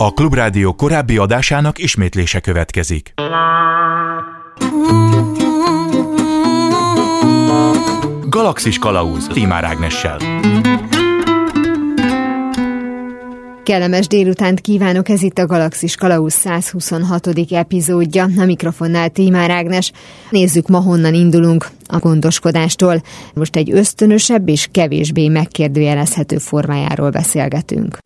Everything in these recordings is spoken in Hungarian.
A Klubrádió korábbi adásának ismétlése következik. Galaxis Kalauz Timár Ágnessel. Kellemes délutánt kívánok, ez itt a Galaxis Kalauz 126. epizódja, a mikrofonnál Tímár Ágnes. Nézzük ma honnan indulunk, a gondoskodástól. Most egy ösztönösebb és kevésbé megkérdőjelezhető formájáról beszélgetünk.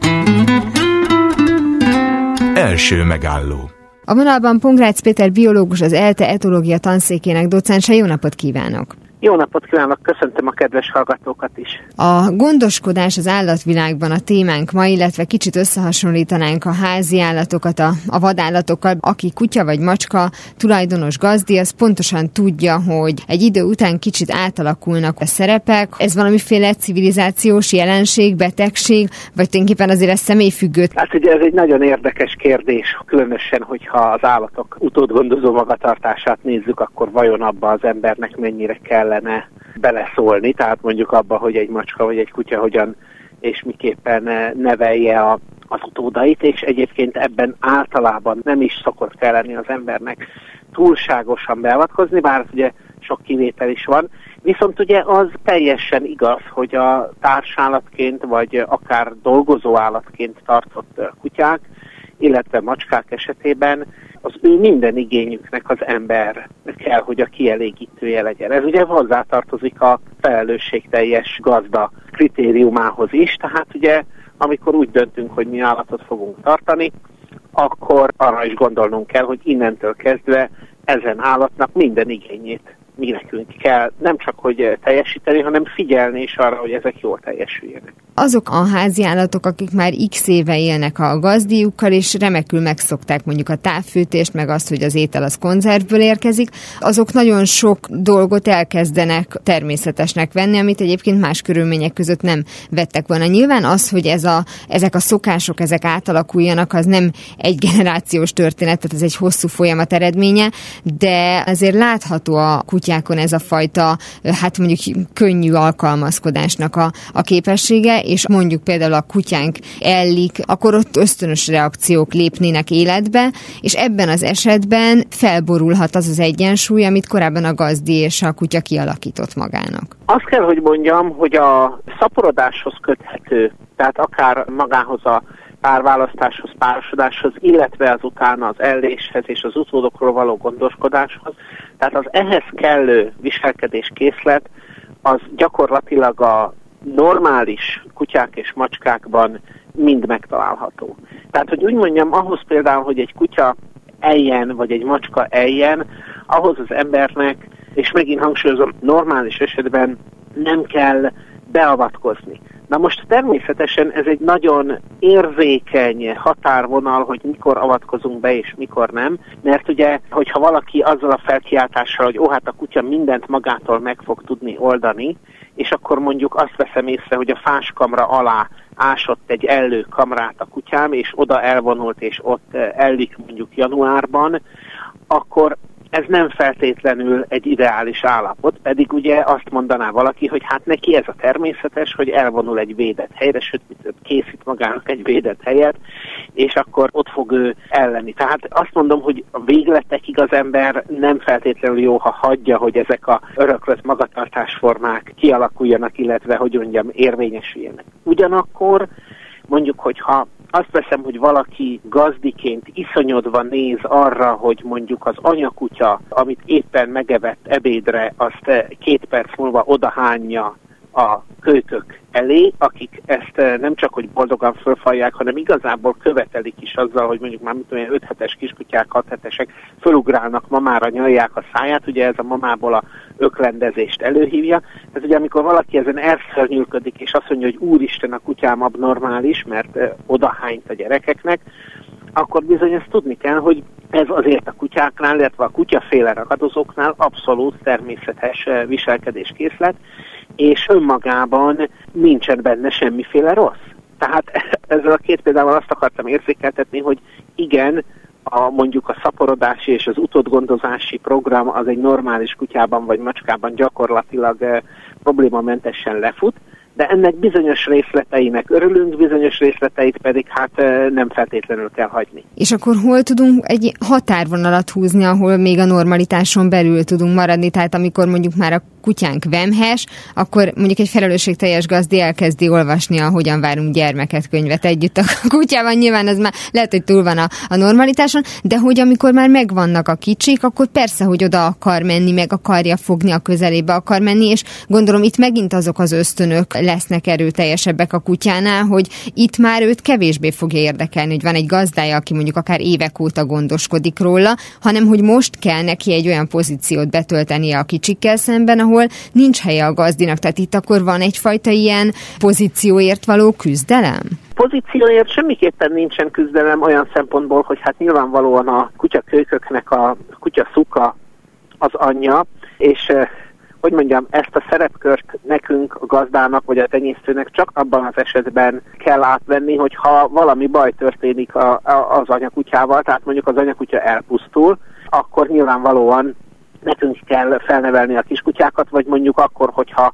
Első megálló a vonalban Pongrácz Péter biológus, az ELTE etológia tanszékének docense. Jó napot kívánok! Jó napot kívánok, köszöntöm a kedves hallgatókat is. A gondoskodás az állatvilágban a témánk ma, illetve kicsit összehasonlítanánk a házi állatokat a, a vadállatokkal. Aki kutya vagy macska tulajdonos gazdi, az pontosan tudja, hogy egy idő után kicsit átalakulnak a szerepek. Ez valamiféle civilizációs jelenség, betegség, vagy tulajdonképpen azért ez személyfüggő? Hát ugye ez egy nagyon érdekes kérdés, különösen, hogyha az állatok utódgondozó magatartását nézzük, akkor vajon abba az embernek mennyire kell kellene beleszólni, tehát mondjuk abba, hogy egy macska vagy egy kutya hogyan és miképpen eh, nevelje a, az utódait, és egyébként ebben általában nem is szokott kell lenni az embernek túlságosan beavatkozni, bár ugye sok kivétel is van. Viszont ugye az teljesen igaz, hogy a társállatként, vagy akár dolgozó állatként tartott eh, kutyák, illetve macskák esetében az ő minden igényüknek az ember kell, hogy a kielégítője legyen. Ez ugye hozzátartozik a felelősségteljes gazda kritériumához is, tehát ugye amikor úgy döntünk, hogy mi állatot fogunk tartani, akkor arra is gondolnunk kell, hogy innentől kezdve ezen állatnak minden igényét mi nekünk kell nem csak hogy teljesíteni, hanem figyelni is arra, hogy ezek jól teljesüljenek. Azok a házi állatok, akik már x éve élnek a gazdiukkal, és remekül megszokták mondjuk a távfűtést, meg azt, hogy az étel az konzervből érkezik, azok nagyon sok dolgot elkezdenek természetesnek venni, amit egyébként más körülmények között nem vettek volna. Nyilván az, hogy ez a, ezek a szokások, ezek átalakuljanak, az nem egy generációs történet, tehát ez egy hosszú folyamat eredménye, de azért látható a kutyákon ez a fajta, hát mondjuk könnyű alkalmazkodásnak a, a képessége, és mondjuk például a kutyánk ellik, akkor ott ösztönös reakciók lépnének életbe, és ebben az esetben felborulhat az az egyensúly, amit korábban a gazdi és a kutya kialakított magának. Azt kell, hogy mondjam, hogy a szaporodáshoz köthető, tehát akár magához a párválasztáshoz, párosodáshoz, illetve azután az elléshez és az utódokról való gondoskodáshoz. Tehát az ehhez kellő viselkedés készlet az gyakorlatilag a normális kutyák és macskákban mind megtalálható. Tehát, hogy úgy mondjam, ahhoz például, hogy egy kutya eljen, vagy egy macska eljen, ahhoz az embernek, és megint hangsúlyozom, normális esetben nem kell beavatkozni. Na most természetesen ez egy nagyon érzékeny határvonal, hogy mikor avatkozunk be és mikor nem, mert ugye, hogyha valaki azzal a felkiáltással, hogy ó, hát a kutya mindent magától meg fog tudni oldani, és akkor mondjuk azt veszem észre, hogy a fáskamra alá ásott egy ellő kamrát a kutyám, és oda elvonult, és ott ellik mondjuk januárban, akkor ez nem feltétlenül egy ideális állapot, pedig ugye azt mondaná valaki, hogy hát neki ez a természetes, hogy elvonul egy védett helyre, sőt, készít magának egy védett helyet, és akkor ott fog ő elleni. Tehát azt mondom, hogy a végletekig az ember nem feltétlenül jó, ha hagyja, hogy ezek a öröklött magatartásformák kialakuljanak, illetve, hogy mondjam, érvényesüljenek. Ugyanakkor mondjuk, hogyha azt veszem, hogy valaki gazdiként iszonyodva néz arra, hogy mondjuk az anyakutya, amit éppen megevett ebédre, azt két perc múlva odahányja a költök elé, akik ezt eh, nem csak hogy boldogan fölfalják, hanem igazából követelik is azzal, hogy mondjuk már mit tudom, 5 hetes kiskutyák, 6 hetesek fölugrálnak, mamára nyalják a száját, ugye ez a mamából a öklendezést előhívja. Tehát ugye amikor valaki ezen elszörnyűködik, és azt mondja, hogy úristen a kutyám abnormális, mert eh, odahányt a gyerekeknek, akkor bizony ezt tudni kell, hogy ez azért a kutyáknál, illetve a kutyaféle ragadozóknál abszolút természetes eh, viselkedéskészlet, és önmagában nincsen benne semmiféle rossz. Tehát ezzel a két példával azt akartam érzékeltetni, hogy igen, a, mondjuk a szaporodási és az utódgondozási program az egy normális kutyában vagy macskában gyakorlatilag e, problémamentesen lefut, de ennek bizonyos részleteinek örülünk, bizonyos részleteit pedig hát nem feltétlenül kell hagyni. És akkor hol tudunk egy határvonalat húzni, ahol még a normalitáson belül tudunk maradni, tehát amikor mondjuk már a kutyánk vemhes, akkor mondjuk egy felelősségteljes gazdi elkezdi olvasni a Hogyan várunk gyermeket könyvet együtt. A kutyával, nyilván ez már lehet, hogy túl van a, a normalitáson, de hogy amikor már megvannak a kicsik, akkor persze, hogy oda akar menni, meg akarja fogni a közelébe akar menni, és gondolom itt megint azok az ösztönök lesznek erőteljesebbek a kutyánál, hogy itt már őt kevésbé fogja érdekelni, hogy van egy gazdája, aki mondjuk akár évek óta gondoskodik róla, hanem hogy most kell neki egy olyan pozíciót betöltenie a kicsikkel szemben, ahol nincs helye a gazdinak. Tehát itt akkor van egyfajta ilyen pozícióért való küzdelem? Pozícióért semmiképpen nincsen küzdelem olyan szempontból, hogy hát nyilvánvalóan a kutyakölyköknek a kutya szuka az anyja, és eh, hogy mondjam, ezt a szerepkört nekünk, a gazdának vagy a tenyésztőnek csak abban az esetben kell átvenni, hogyha valami baj történik a, a, az anyakutyával, tehát mondjuk az anyakutya elpusztul, akkor nyilvánvalóan nekünk kell felnevelni a kiskutyákat, vagy mondjuk akkor, hogyha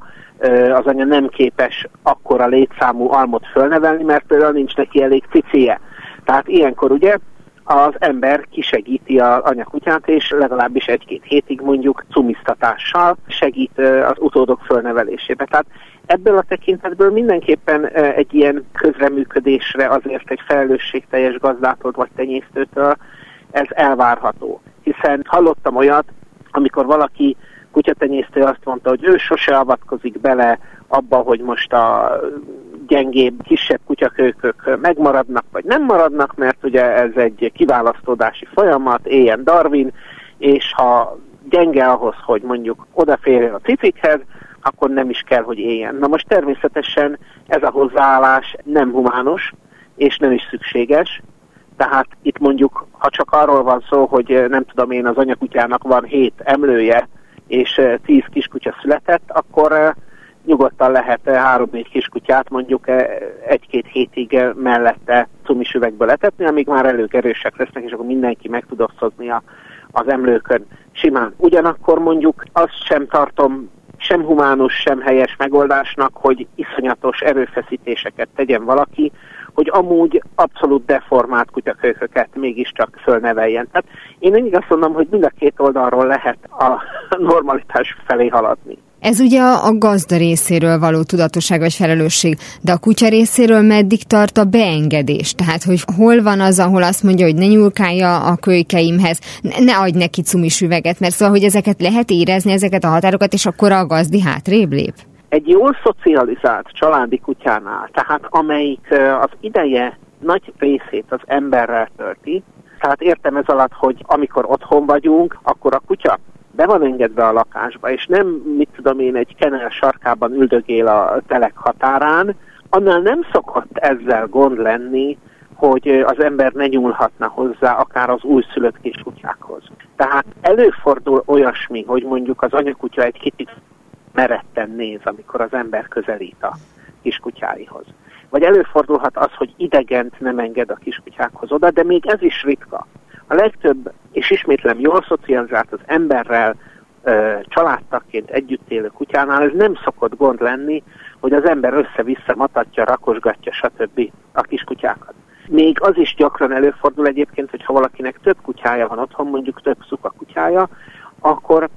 az anya nem képes akkora létszámú almot fölnevelni, mert például nincs neki elég cicie. Tehát ilyenkor ugye az ember kisegíti az anyakutyát, és legalábbis egy-két hétig mondjuk cumisztatással segít az utódok fölnevelésébe. Tehát ebből a tekintetből mindenképpen egy ilyen közreműködésre azért egy felelősségteljes gazdától vagy tenyésztőtől ez elvárható. Hiszen hallottam olyat, amikor valaki kutyatenyésztő azt mondta, hogy ő sose avatkozik bele abba, hogy most a gyengébb, kisebb kutyakőkök megmaradnak, vagy nem maradnak, mert ugye ez egy kiválasztódási folyamat, éljen Darwin, és ha gyenge ahhoz, hogy mondjuk odaférjen a cicikhez, akkor nem is kell, hogy éljen. Na most természetesen ez a hozzáállás nem humános, és nem is szükséges, tehát itt mondjuk, ha csak arról van szó, hogy nem tudom én, az anyakutyának van hét emlője, és tíz kiskutya született, akkor nyugodtan lehet három-négy kiskutyát mondjuk egy-két hétig mellette cumis üvegből etetni, amíg már elők erősek lesznek, és akkor mindenki meg tud osztozni a, az emlőkön simán. Ugyanakkor mondjuk azt sem tartom sem humánus, sem helyes megoldásnak, hogy iszonyatos erőfeszítéseket tegyen valaki, hogy amúgy abszolút deformált kutyakölyköket mégiscsak fölneveljen. Tehát én mindig azt mondom, hogy mind a két oldalról lehet a normalitás felé haladni. Ez ugye a gazda részéről való tudatosság vagy felelősség, de a kutya részéről meddig tart a beengedés? Tehát, hogy hol van az, ahol azt mondja, hogy ne nyúlkálja a kölykeimhez, ne, adj neki cumis üveget, mert szóval, hogy ezeket lehet érezni, ezeket a határokat, és akkor a gazdi hátrébb lép? Egy jól szocializált családi kutyánál, tehát amelyik az ideje nagy részét az emberrel tölti, tehát értem ez alatt, hogy amikor otthon vagyunk, akkor a kutya be van engedve a lakásba, és nem, mit tudom én, egy kenel sarkában üldögél a telek határán, annál nem szokott ezzel gond lenni, hogy az ember ne nyúlhatna hozzá akár az újszülött kiskutyákhoz. Tehát előfordul olyasmi, hogy mondjuk az anyakutya egy kicsit meretten néz, amikor az ember közelít a kiskutyáihoz. Vagy előfordulhat az, hogy idegent nem enged a kiskutyákhoz oda, de még ez is ritka. A legtöbb, és ismétlem, jól szocializált az emberrel, családtakként együtt élő kutyánál ez nem szokott gond lenni, hogy az ember össze-vissza matatja, rakosgatja, stb. a kiskutyákat. Még az is gyakran előfordul egyébként, hogy ha valakinek több kutyája van otthon, mondjuk több szuka kutyája, akkor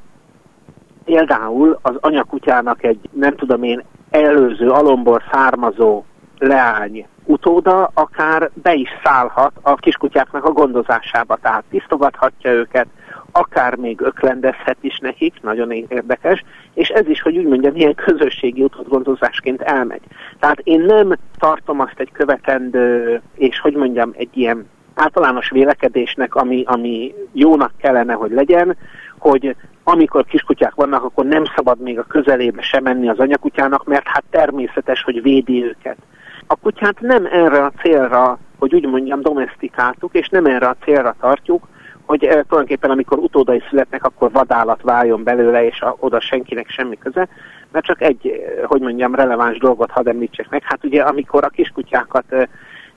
például az anyakutyának egy, nem tudom én, előző alomból származó leány utóda akár be is szállhat a kiskutyáknak a gondozásába, tehát tisztogathatja őket, akár még öklendezhet is nekik, nagyon érdekes, és ez is, hogy úgy mondjam, ilyen közösségi gondozásként elmegy. Tehát én nem tartom azt egy követendő, és hogy mondjam, egy ilyen általános vélekedésnek, ami, ami jónak kellene, hogy legyen, hogy amikor kiskutyák vannak, akkor nem szabad még a közelébe sem menni az anyakutyának, mert hát természetes, hogy védi őket. A kutyát nem erre a célra, hogy úgy mondjam, domestikáltuk, és nem erre a célra tartjuk, hogy eh, tulajdonképpen amikor utódai születnek, akkor vadállat váljon belőle, és a, oda senkinek semmi köze, mert csak egy, eh, hogy mondjam, releváns dolgot hadd említsek meg. Hát ugye amikor a kiskutyákat eh,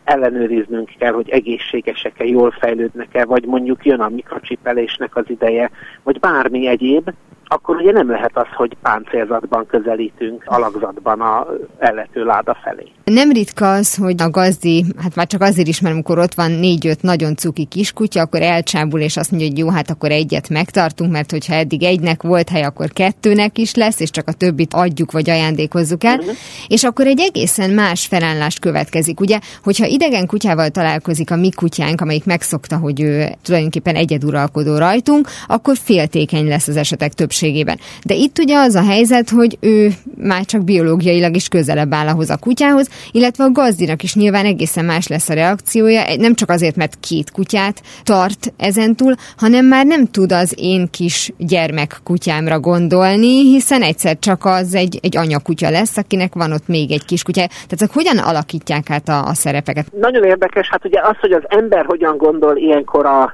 ellenőriznünk kell, hogy egészségesek-e, jól fejlődnek-e, vagy mondjuk jön a mikrocsipelésnek az ideje, vagy bármi egyéb, akkor ugye nem lehet az, hogy páncélzatban közelítünk alakzatban a ellető láda felé. Nem ritka az, hogy a gazdi, hát már csak azért is, mert amikor ott van négy-öt nagyon cuki kiskutya, akkor elcsábul, és azt mondja, hogy jó, hát akkor egyet megtartunk, mert hogyha eddig egynek volt hely, akkor kettőnek is lesz, és csak a többit adjuk vagy ajándékozzuk el, uh-huh. és akkor egy egészen más felállást következik. Ugye, hogyha idegen kutyával találkozik a mi kutyánk, amelyik megszokta, hogy ő tulajdonképpen egyeduralkodó rajtunk, akkor féltékeny lesz az esetek többségében. De itt ugye az a helyzet, hogy ő már csak biológiailag is közelebb áll ahhoz a kutyához, illetve a gazdinak is nyilván egészen más lesz a reakciója, nem csak azért, mert két kutyát tart ezentúl, hanem már nem tud az én kis gyermek kutyámra gondolni, hiszen egyszer csak az egy, egy anyakutya lesz, akinek van ott még egy kis kutya. Tehát ezek hogyan alakítják át a, a szerepeket? Nagyon érdekes, hát ugye az, hogy az ember hogyan gondol ilyenkor a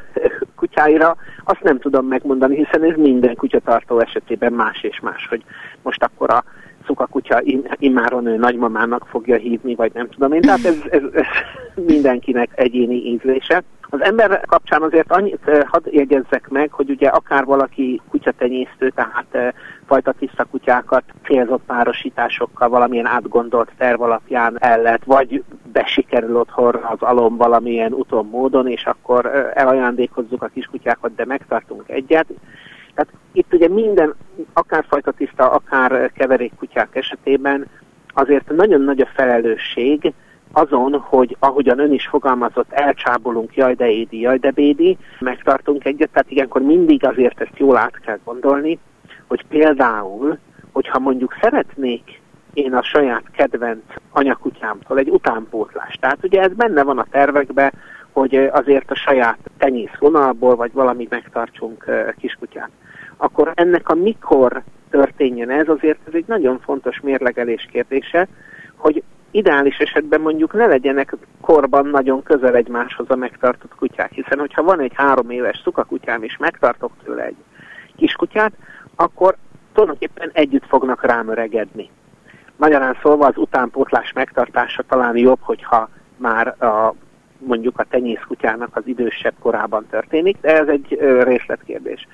kutyáira, azt nem tudom megmondani, hiszen ez minden kutyatartó esetében más és más, hogy most akkor a kutya immáron ő nagymamának fogja hívni, vagy nem tudom én. Tehát ez, ez, ez mindenkinek egyéni ízlése. Az ember kapcsán azért annyit hadd jegyezzek meg, hogy ugye akár valaki kutyatenyésztő, tehát eh, fajta tiszta kutyákat célzott párosításokkal valamilyen átgondolt terv alapján el lehet, vagy besikerül otthon az alom valamilyen uton módon, és akkor elajándékozzuk a kiskutyákat, de megtartunk egyet. Tehát itt ugye minden, akár fajta tiszta, akár keverékkutyák esetében azért nagyon nagy a felelősség azon, hogy ahogyan ön is fogalmazott, elcsábolunk, jaj de édi, jaj de bédi, megtartunk egyet, tehát ilyenkor mindig azért ezt jól át kell gondolni, hogy például, hogyha mondjuk szeretnék én a saját kedvenc anyakutyámtól egy utánpótlást. Tehát ugye ez benne van a tervekben, hogy azért a saját tenyész vonalból, vagy valami megtartsunk kiskutyát. Akkor ennek a mikor történjen ez, azért ez egy nagyon fontos mérlegelés kérdése, hogy ideális esetben mondjuk ne legyenek korban nagyon közel egymáshoz a megtartott kutyák, hiszen hogyha van egy három éves szukakutyám és megtartok tőle egy kiskutyát, akkor tulajdonképpen együtt fognak rám öregedni. Magyarán szólva az utánpótlás megtartása talán jobb, hogyha már a mondjuk a tenyészkutyának az idősebb korában történik, de ez egy részletkérdés.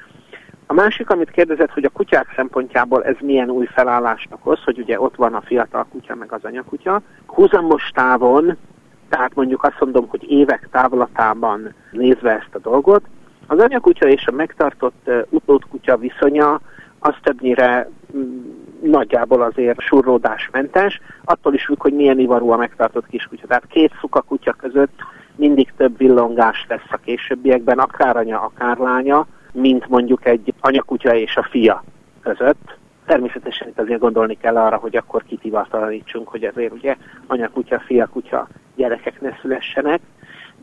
A másik, amit kérdezett, hogy a kutyák szempontjából ez milyen új felállást hoz, hogy ugye ott van a fiatal kutya meg az anyakutya. Húzamos távon, tehát mondjuk azt mondom, hogy évek távlatában nézve ezt a dolgot, az anyakutya és a megtartott utódkutya viszonya az többnyire mm, nagyjából azért surródásmentes, attól is függ, hogy milyen ivarú a megtartott kiskutya. Tehát két kutya között mindig több villongás lesz a későbbiekben, akár anya, akár lánya, mint mondjuk egy anyakutya és a fia között. Természetesen itt azért gondolni kell arra, hogy akkor kit hivatalanítsunk, hogy ezért ugye anyakutya, fiakutya gyerekek ne szülessenek.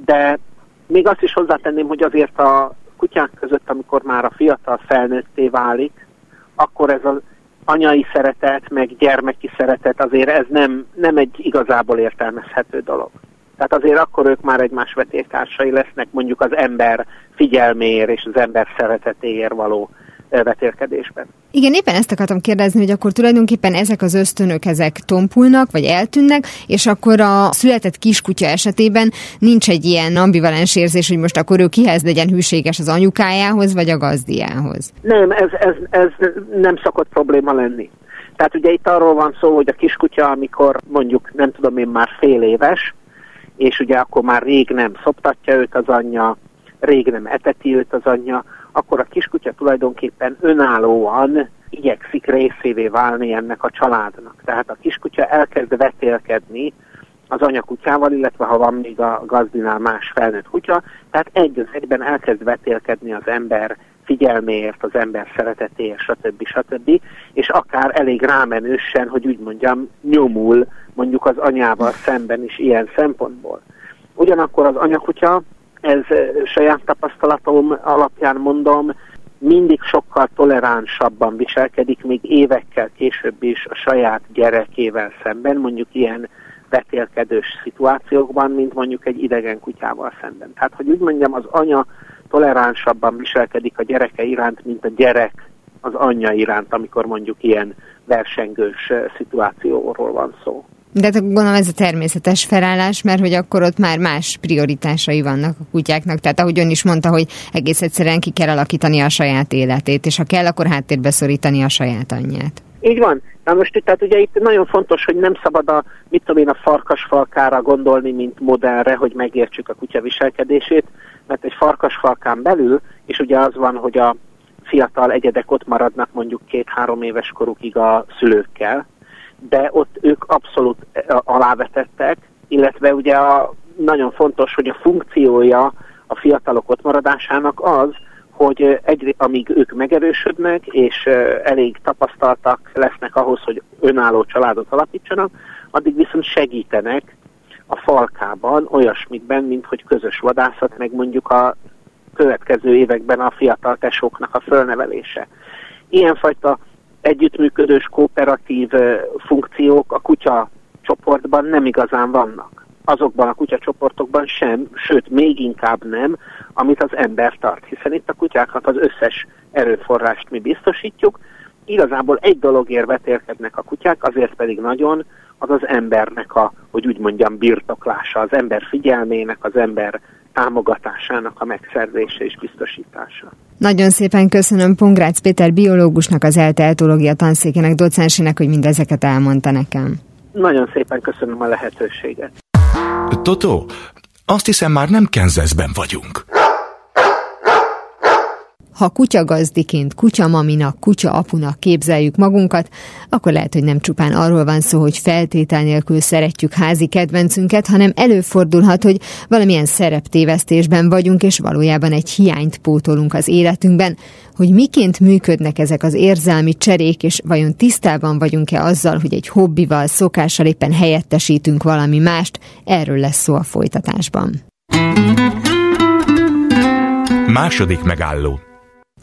De még azt is hozzátenném, hogy azért a kutyák között, amikor már a fiatal felnőtté válik, akkor ez az anyai szeretet, meg gyermeki szeretet azért ez nem, nem egy igazából értelmezhető dolog. Tehát azért akkor ők már egymás vetélytársai lesznek mondjuk az ember figyelméért és az ember szeretetéért való vetélkedésben. Igen, éppen ezt akartam kérdezni, hogy akkor tulajdonképpen ezek az ösztönök, ezek tompulnak, vagy eltűnnek, és akkor a született kiskutya esetében nincs egy ilyen ambivalens érzés, hogy most akkor ő kihez legyen hűséges az anyukájához, vagy a gazdiához. Nem, ez, ez, ez nem szokott probléma lenni. Tehát ugye itt arról van szó, hogy a kiskutya, amikor mondjuk nem tudom én már fél éves, és ugye akkor már rég nem szoptatja őt az anyja, rég nem eteti őt az anyja, akkor a kiskutya tulajdonképpen önállóan igyekszik részévé válni ennek a családnak. Tehát a kiskutya elkezd vetélkedni az anyakutyával, illetve ha van még a gazdinál más felnőtt kutya, tehát egy az egyben elkezd vetélkedni az ember figyelméért, az ember szeretetéért, stb. stb. És akár elég rámenősen, hogy úgy mondjam, nyomul mondjuk az anyával szemben is ilyen szempontból. Ugyanakkor az anyakutya, ez saját tapasztalatom alapján mondom, mindig sokkal toleránsabban viselkedik, még évekkel később is a saját gyerekével szemben, mondjuk ilyen vetélkedős szituációkban, mint mondjuk egy idegen kutyával szemben. Tehát, hogy úgy mondjam, az anya toleránsabban viselkedik a gyereke iránt, mint a gyerek az anyja iránt, amikor mondjuk ilyen versengős szituációról van szó. De hát gondolom ez a természetes felállás, mert hogy akkor ott már más prioritásai vannak a kutyáknak. Tehát ahogy ön is mondta, hogy egész egyszerűen ki kell alakítani a saját életét, és ha kell, akkor háttérbe szorítani a saját anyját. Így van. Na most tehát ugye itt nagyon fontos, hogy nem szabad a, mit tudom én, a farkasfalkára gondolni, mint modellre, hogy megértsük a kutya viselkedését, mert egy farkasfalkán belül, és ugye az van, hogy a fiatal egyedek ott maradnak mondjuk két-három éves korukig a szülőkkel, de ott ők abszolút alávetettek, illetve ugye a, nagyon fontos, hogy a funkciója a fiatalok ott maradásának az, hogy egy, amíg ők megerősödnek, és elég tapasztaltak lesznek ahhoz, hogy önálló családot alapítsanak, addig viszont segítenek a falkában olyasmikben, mint hogy közös vadászat, meg mondjuk a következő években a fiatal tesóknak a fölnevelése. Ilyenfajta együttműködős, kooperatív funkciók a kutya csoportban nem igazán vannak. Azokban a kutyacsoportokban sem, sőt, még inkább nem, amit az ember tart, hiszen itt a kutyáknak az összes erőforrást mi biztosítjuk. Igazából egy dologért vetélkednek a kutyák, azért pedig nagyon, az az embernek a, hogy úgy mondjam, birtoklása, az ember figyelmének, az ember támogatásának a megszerzése és biztosítása. Nagyon szépen köszönöm Pongrácz Péter biológusnak, az ELTE etológia tanszékének, docensének, hogy mindezeket elmondta nekem. Nagyon szépen köszönöm a lehetőséget. Toto, azt hiszem már nem Kenzeszben vagyunk. Ha kutyagazdiként, kutyamaminak, kutyaapunak képzeljük magunkat, akkor lehet, hogy nem csupán arról van szó, hogy feltétel nélkül szeretjük házi kedvencünket, hanem előfordulhat, hogy valamilyen szereptévesztésben vagyunk, és valójában egy hiányt pótolunk az életünkben, hogy miként működnek ezek az érzelmi cserék, és vajon tisztában vagyunk-e azzal, hogy egy hobbival, szokással éppen helyettesítünk valami mást, erről lesz szó a folytatásban. Második megálló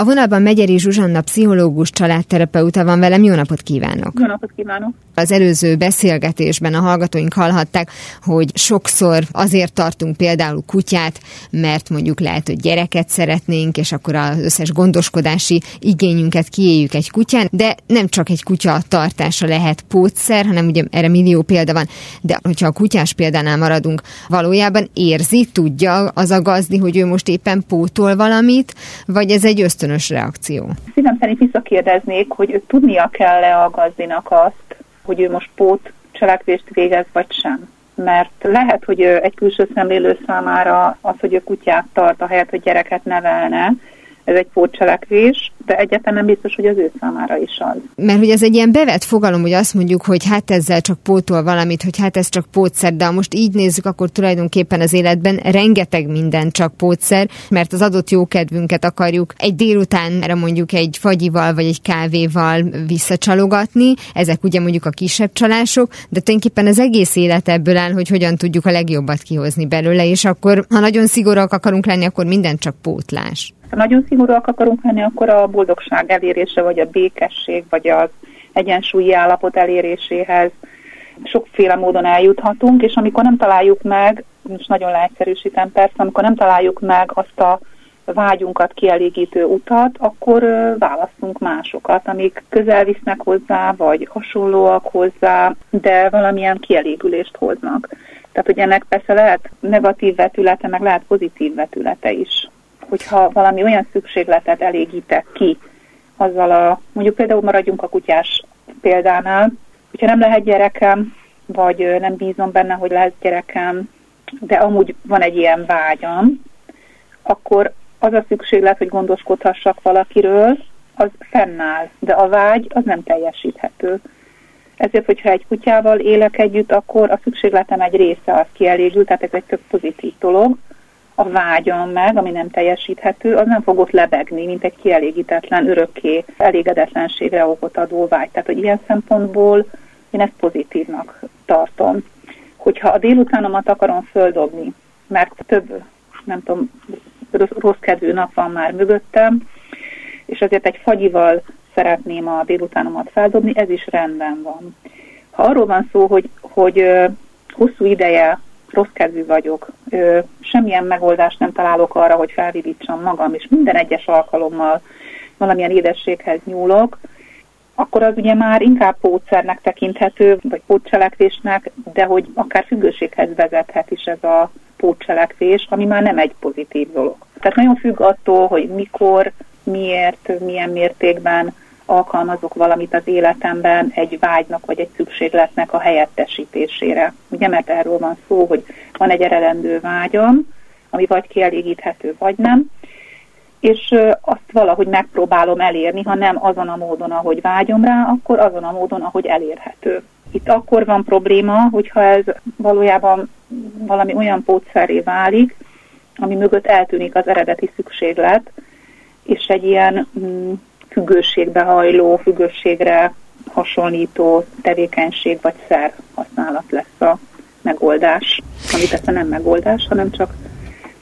a vonalban Megyeri Zsuzsanna pszichológus családterapeuta van velem. Jó napot kívánok! Jó napot kívánok! Az előző beszélgetésben a hallgatóink hallhatták, hogy sokszor azért tartunk például kutyát, mert mondjuk lehet, hogy gyereket szeretnénk, és akkor az összes gondoskodási igényünket kiéljük egy kutyán, de nem csak egy kutya tartása lehet pótszer, hanem ugye erre millió példa van, de hogyha a kutyás példánál maradunk, valójában érzi, tudja az a gazdi, hogy ő most éppen pótol valamit, vagy ez egy ösztön ösztönös reakció? Szívem szerint visszakérdeznék, hogy tudnia kell-e a gazdinak azt, hogy ő most pót cselekvést végez, vagy sem. Mert lehet, hogy egy külső szemlélő számára az, hogy ő kutyát tart, a helyet, hogy gyereket nevelne, ez egy pótcselekvés, de egyáltalán nem biztos, hogy az ő számára is az. Mert hogy ez egy ilyen bevett fogalom, hogy azt mondjuk, hogy hát ezzel csak pótol valamit, hogy hát ez csak pótszer, de ha most így nézzük, akkor tulajdonképpen az életben rengeteg minden csak pótszer, mert az adott jókedvünket akarjuk egy délután erre mondjuk egy fagyival vagy egy kávéval visszacsalogatni, ezek ugye mondjuk a kisebb csalások, de tulajdonképpen az egész élet ebből áll, hogy hogyan tudjuk a legjobbat kihozni belőle, és akkor, ha nagyon szigorúak akarunk lenni, akkor minden csak pótlás. Ha nagyon szigorúak akarunk lenni, akkor a boldogság elérése, vagy a békesség, vagy az egyensúlyi állapot eléréséhez sokféle módon eljuthatunk, és amikor nem találjuk meg, most nagyon leegyszerűsítem persze, amikor nem találjuk meg azt a vágyunkat kielégítő utat, akkor választunk másokat, amik közel visznek hozzá, vagy hasonlóak hozzá, de valamilyen kielégülést hoznak. Tehát, hogy ennek persze lehet negatív vetülete, meg lehet pozitív vetülete is hogyha valami olyan szükségletet elégítek ki azzal a, mondjuk például maradjunk a kutyás példánál, hogyha nem lehet gyerekem, vagy nem bízom benne, hogy lesz gyerekem, de amúgy van egy ilyen vágyam, akkor az a szükséglet, hogy gondoskodhassak valakiről, az fennáll, de a vágy az nem teljesíthető. Ezért, hogyha egy kutyával élek együtt, akkor a szükségletem egy része az kielégül, tehát ez egy tök pozitív dolog, a vágyam meg, ami nem teljesíthető, az nem fog ott lebegni, mint egy kielégítetlen, örökké elégedetlenségre okot adó vágy. Tehát, hogy ilyen szempontból én ezt pozitívnak tartom. Hogyha a délutánomat akarom földobni, mert több, nem tudom, rossz kedvű nap van már mögöttem, és azért egy fagyival szeretném a délutánomat feldobni, ez is rendben van. Ha arról van szó, hogy, hogy hosszú ideje rossz kedvű vagyok, ö, semmilyen megoldást nem találok arra, hogy felvidítsam magam, és minden egyes alkalommal valamilyen édességhez nyúlok, akkor az ugye már inkább pótszernek tekinthető, vagy pótcselekvésnek, de hogy akár függőséghez vezethet is ez a pótcselekvés, ami már nem egy pozitív dolog. Tehát nagyon függ attól, hogy mikor, miért, milyen mértékben alkalmazok valamit az életemben egy vágynak vagy egy szükségletnek a helyettesítésére. Ugye, mert erről van szó, hogy van egy eredendő vágyam, ami vagy kielégíthető, vagy nem, és azt valahogy megpróbálom elérni, ha nem azon a módon, ahogy vágyom rá, akkor azon a módon, ahogy elérhető. Itt akkor van probléma, hogyha ez valójában valami olyan pótszeré válik, ami mögött eltűnik az eredeti szükséglet, és egy ilyen mm, függőségbe hajló, függőségre hasonlító tevékenység vagy szer használat lesz a megoldás, ami persze nem megoldás, hanem csak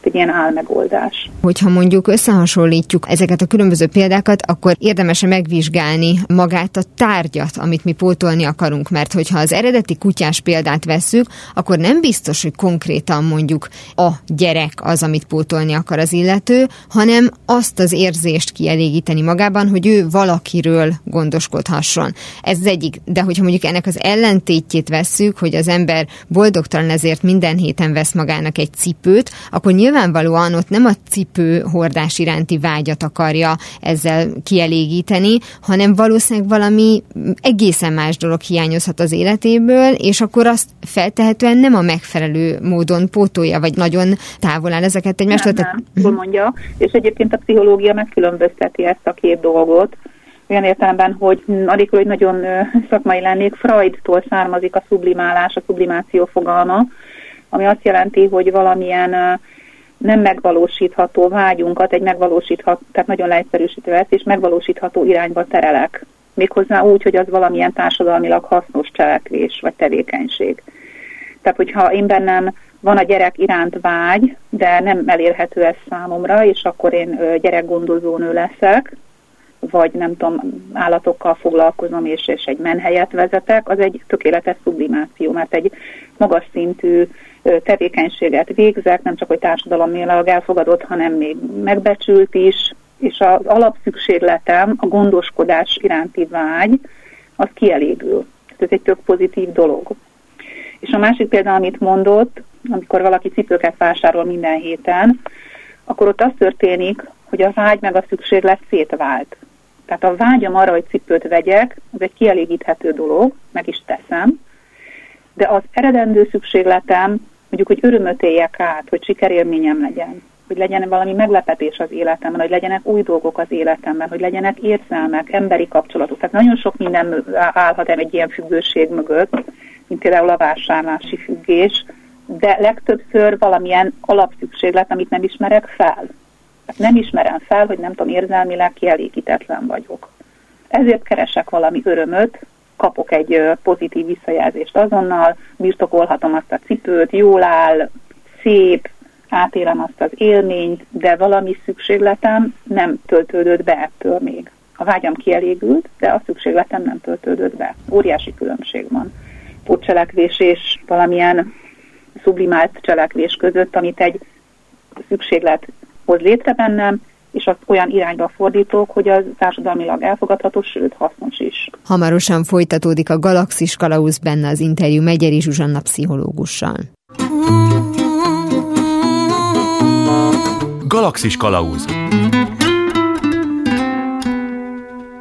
egy ilyen álmegoldás. Hogyha mondjuk összehasonlítjuk ezeket a különböző példákat, akkor érdemes megvizsgálni magát a tárgyat, amit mi pótolni akarunk, mert hogyha az eredeti kutyás példát vesszük, akkor nem biztos, hogy konkrétan mondjuk a gyerek az, amit pótolni akar az illető, hanem azt az érzést kielégíteni magában, hogy ő valakiről gondoskodhasson. Ez az egyik, de hogyha mondjuk ennek az ellentétjét vesszük, hogy az ember boldogtalan ezért minden héten vesz magának egy cipőt, akkor nyilván nyilvánvalóan ott nem a cipő hordás iránti vágyat akarja ezzel kielégíteni, hanem valószínűleg valami egészen más dolog hiányozhat az életéből, és akkor azt feltehetően nem a megfelelő módon pótolja, vagy nagyon távol áll ezeket egymástól. Nem, nem, mondja, és egyébként a pszichológia megkülönbözteti ezt a két dolgot, olyan értelemben, hogy anélkül, hogy nagyon szakmai lennék, Freudtól származik a sublimálás, a sublimáció fogalma, ami azt jelenti, hogy valamilyen nem megvalósítható vágyunkat egy megvalósítható, tehát nagyon leegyszerűsítve ezt, és megvalósítható irányba terelek. Méghozzá úgy, hogy az valamilyen társadalmilag hasznos cselekvés vagy tevékenység. Tehát, hogyha én bennem van a gyerek iránt vágy, de nem elérhető ez számomra, és akkor én gyerekgondozónő leszek, vagy nem tudom, állatokkal foglalkozom, és, és egy menhelyet vezetek, az egy tökéletes sublimáció, mert egy magas szintű tevékenységet végzek, nem csak hogy társadalommilag elfogadott, hanem még megbecsült is, és az alapszükségletem, a gondoskodás iránti vágy, az kielégül. Ez egy tök pozitív dolog. És a másik példa, amit mondott, amikor valaki cipőket vásárol minden héten, akkor ott az történik, hogy a vágy meg a szükséglet szétvált. Tehát a vágyam arra, hogy cipőt vegyek, az egy kielégíthető dolog, meg is teszem, de az eredendő szükségletem, mondjuk, hogy örömöt éljek át, hogy sikerélményem legyen, hogy legyen valami meglepetés az életemben, hogy legyenek új dolgok az életemben, hogy legyenek érzelmek, emberi kapcsolatok. Tehát nagyon sok minden állhat egy ilyen függőség mögött, mint például a vásárlási függés, de legtöbbször valamilyen alapszükséglet, amit nem ismerek fel. Nem ismerem fel, hogy nem tudom, érzelmileg kielégítetlen vagyok. Ezért keresek valami örömöt, kapok egy pozitív visszajelzést azonnal, birtokolhatom azt a cipőt, jól áll, szép, átélem azt az élményt, de valami szükségletem nem töltődött be ettől még. A vágyam kielégült, de a szükségletem nem töltődött be. Óriási különbség van. Pótcselekvés és valamilyen sublimált cselekvés között, amit egy szükséglet hoz létre bennem, és azt olyan irányba fordítok, hogy az társadalmilag elfogadható, sőt hasznos is. Hamarosan folytatódik a Galaxis Kalausz benne az interjú Megyeri Zsuzsanna pszichológussal. Galaxis Kalauz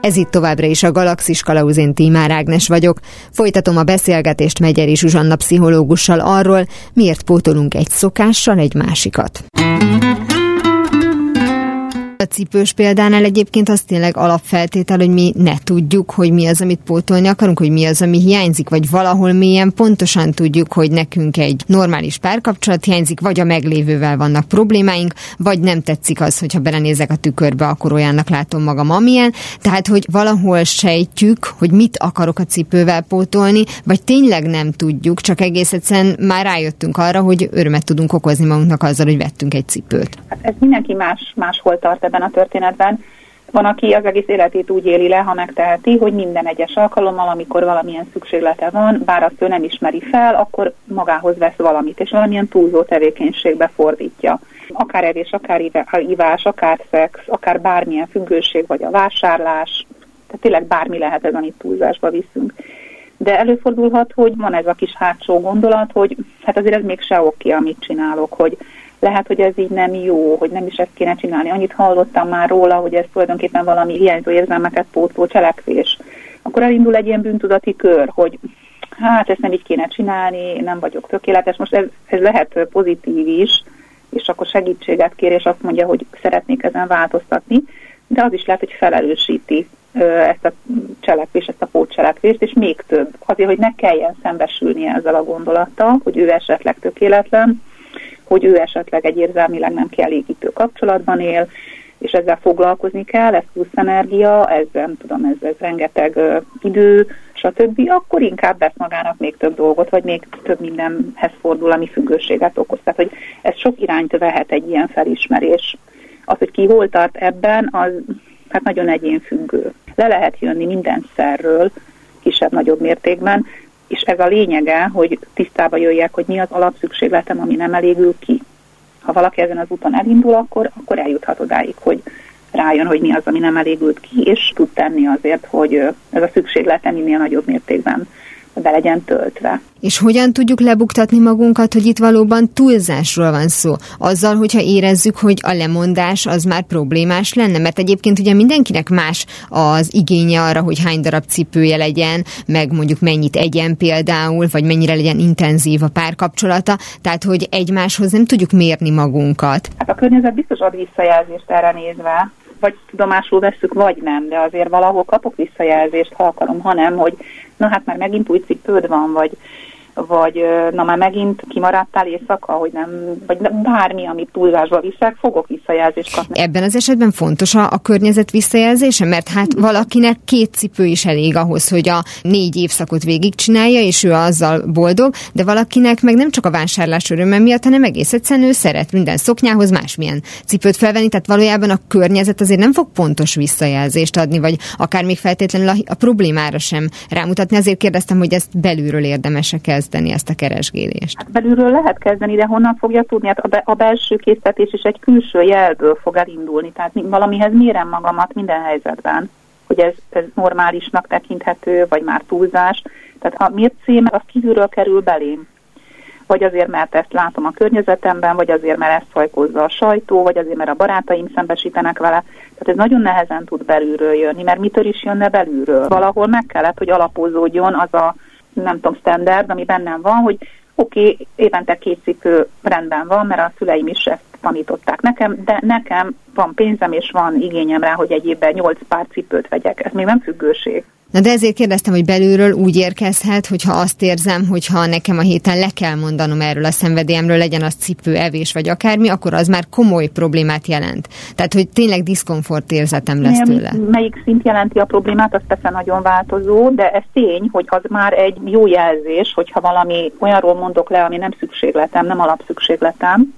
Ez itt továbbra is a Galaxis Kalauz, én Tímár Ágnes vagyok. Folytatom a beszélgetést Megyeri Zsuzsanna pszichológussal arról, miért pótolunk egy szokással egy másikat. A cipős példánál egyébként az tényleg alapfeltétel, hogy mi ne tudjuk, hogy mi az, amit pótolni akarunk, hogy mi az, ami hiányzik, vagy valahol mélyen pontosan tudjuk, hogy nekünk egy normális párkapcsolat hiányzik, vagy a meglévővel vannak problémáink, vagy nem tetszik az, hogyha belenézek a tükörbe, akkor olyannak látom magam, amilyen. Tehát, hogy valahol sejtjük, hogy mit akarok a cipővel pótolni, vagy tényleg nem tudjuk, csak egész egyszerűen már rájöttünk arra, hogy örömet tudunk okozni magunknak azzal, hogy vettünk egy cipőt. Hát ez mindenki más, máshol tart ebben a történetben. Van, aki az egész életét úgy éli le, ha megteheti, hogy minden egyes alkalommal, amikor valamilyen szükséglete van, bár azt ő nem ismeri fel, akkor magához vesz valamit, és valamilyen túlzó tevékenységbe fordítja. Akár evés, akár ivás, akár szex, akár bármilyen függőség, vagy a vásárlás, Tehát tényleg bármi lehet ez, amit túlzásba viszünk. De előfordulhat, hogy van ez a kis hátsó gondolat, hogy hát azért ez mégse oké, amit csinálok, hogy lehet, hogy ez így nem jó, hogy nem is ezt kéne csinálni. Annyit hallottam már róla, hogy ez tulajdonképpen valami hiányzó érzelmeket pótló cselekvés. Akkor elindul egy ilyen bűntudati kör, hogy hát ezt nem így kéne csinálni, nem vagyok tökéletes. Most ez, ez lehet pozitív is, és akkor segítséget kér, és azt mondja, hogy szeretnék ezen változtatni, de az is lehet, hogy felelősíti ezt a cselekvést, ezt a pótcselekvést, és még több, azért, hogy ne kelljen szembesülnie ezzel a gondolattal, hogy ő esetleg tökéletlen, hogy ő esetleg egy érzelmileg nem kielégítő kapcsolatban él, és ezzel foglalkozni kell, ez plusz energia, ez nem tudom, ez, ez rengeteg uh, idő, stb., akkor inkább vesz magának még több dolgot, vagy még több mindenhez fordul, ami függőséget okoz. Tehát, hogy ez sok irányt vehet egy ilyen felismerés. Az, hogy ki hol tart ebben, az hát nagyon egyénfüggő. Le lehet jönni minden szerről, kisebb-nagyobb mértékben, és ez a lényege, hogy tisztába jöjjek, hogy mi az alapszükségletem, ami nem elégül ki. Ha valaki ezen az úton elindul, akkor, akkor eljuthat odáig, hogy rájön, hogy mi az, ami nem elégült ki, és tud tenni azért, hogy ez a szükséglete minél nagyobb mértékben be legyen töltve. És hogyan tudjuk lebuktatni magunkat, hogy itt valóban túlzásról van szó? Azzal, hogyha érezzük, hogy a lemondás az már problémás lenne, mert egyébként ugye mindenkinek más az igénye arra, hogy hány darab cipője legyen, meg mondjuk mennyit egyen például, vagy mennyire legyen intenzív a párkapcsolata, tehát hogy egymáshoz nem tudjuk mérni magunkat. Hát a környezet biztos ad visszajelzést erre nézve, vagy tudomásul veszük, vagy nem, de azért valahol kapok visszajelzést, ha akarom, ha nem, hogy na hát már megint új cipőd van, vagy vagy na már megint kimaradtál éjszaka, hogy nem, vagy bármi, amit túlzásba viszek, fogok visszajelzést kapni. Ebben az esetben fontos a, a környezet visszajelzése, mert hát valakinek két cipő is elég ahhoz, hogy a négy évszakot végigcsinálja, és ő azzal boldog, de valakinek meg nem csak a vásárlás öröme miatt, hanem egész egyszerűen ő szeret minden szoknyához másmilyen cipőt felvenni, tehát valójában a környezet azért nem fog pontos visszajelzést adni, vagy akár még feltétlenül a, a problémára sem rámutatni. Azért kérdeztem, hogy ezt belülről érdemes kezdeni kezdeni ezt a keresgélést? Hát belülről lehet kezdeni, de honnan fogja tudni? Hát a, be, a belső készítés is egy külső jelből fog elindulni, tehát valamihez mérem magamat minden helyzetben, hogy ez, ez normálisnak tekinthető, vagy már túlzás. Tehát a mércém az kívülről kerül belém vagy azért, mert ezt látom a környezetemben, vagy azért, mert ezt fajkozza a sajtó, vagy azért, mert a barátaim szembesítenek vele. Tehát ez nagyon nehezen tud belülről jönni, mert mitől is jönne belülről? Valahol meg kellett, hogy alapozódjon az a nem tudom, standard, ami bennem van, hogy oké, okay, évente két cipő rendben van, mert a szüleim is ezt tanították nekem, de nekem van pénzem és van igényem rá, hogy egy évben nyolc pár cipőt vegyek. Ez még nem függőség. Na de ezért kérdeztem, hogy belülről úgy érkezhet, hogyha azt érzem, hogyha nekem a héten le kell mondanom erről a szenvedélyemről, legyen az cipő, evés vagy akármi, akkor az már komoly problémát jelent. Tehát, hogy tényleg diszkomfort érzetem lesz tőle. Melyik szint jelenti a problémát, az persze nagyon változó, de ez tény, hogy az már egy jó jelzés, hogyha valami olyanról mondok le, ami nem szükségletem, nem alapszükségletem,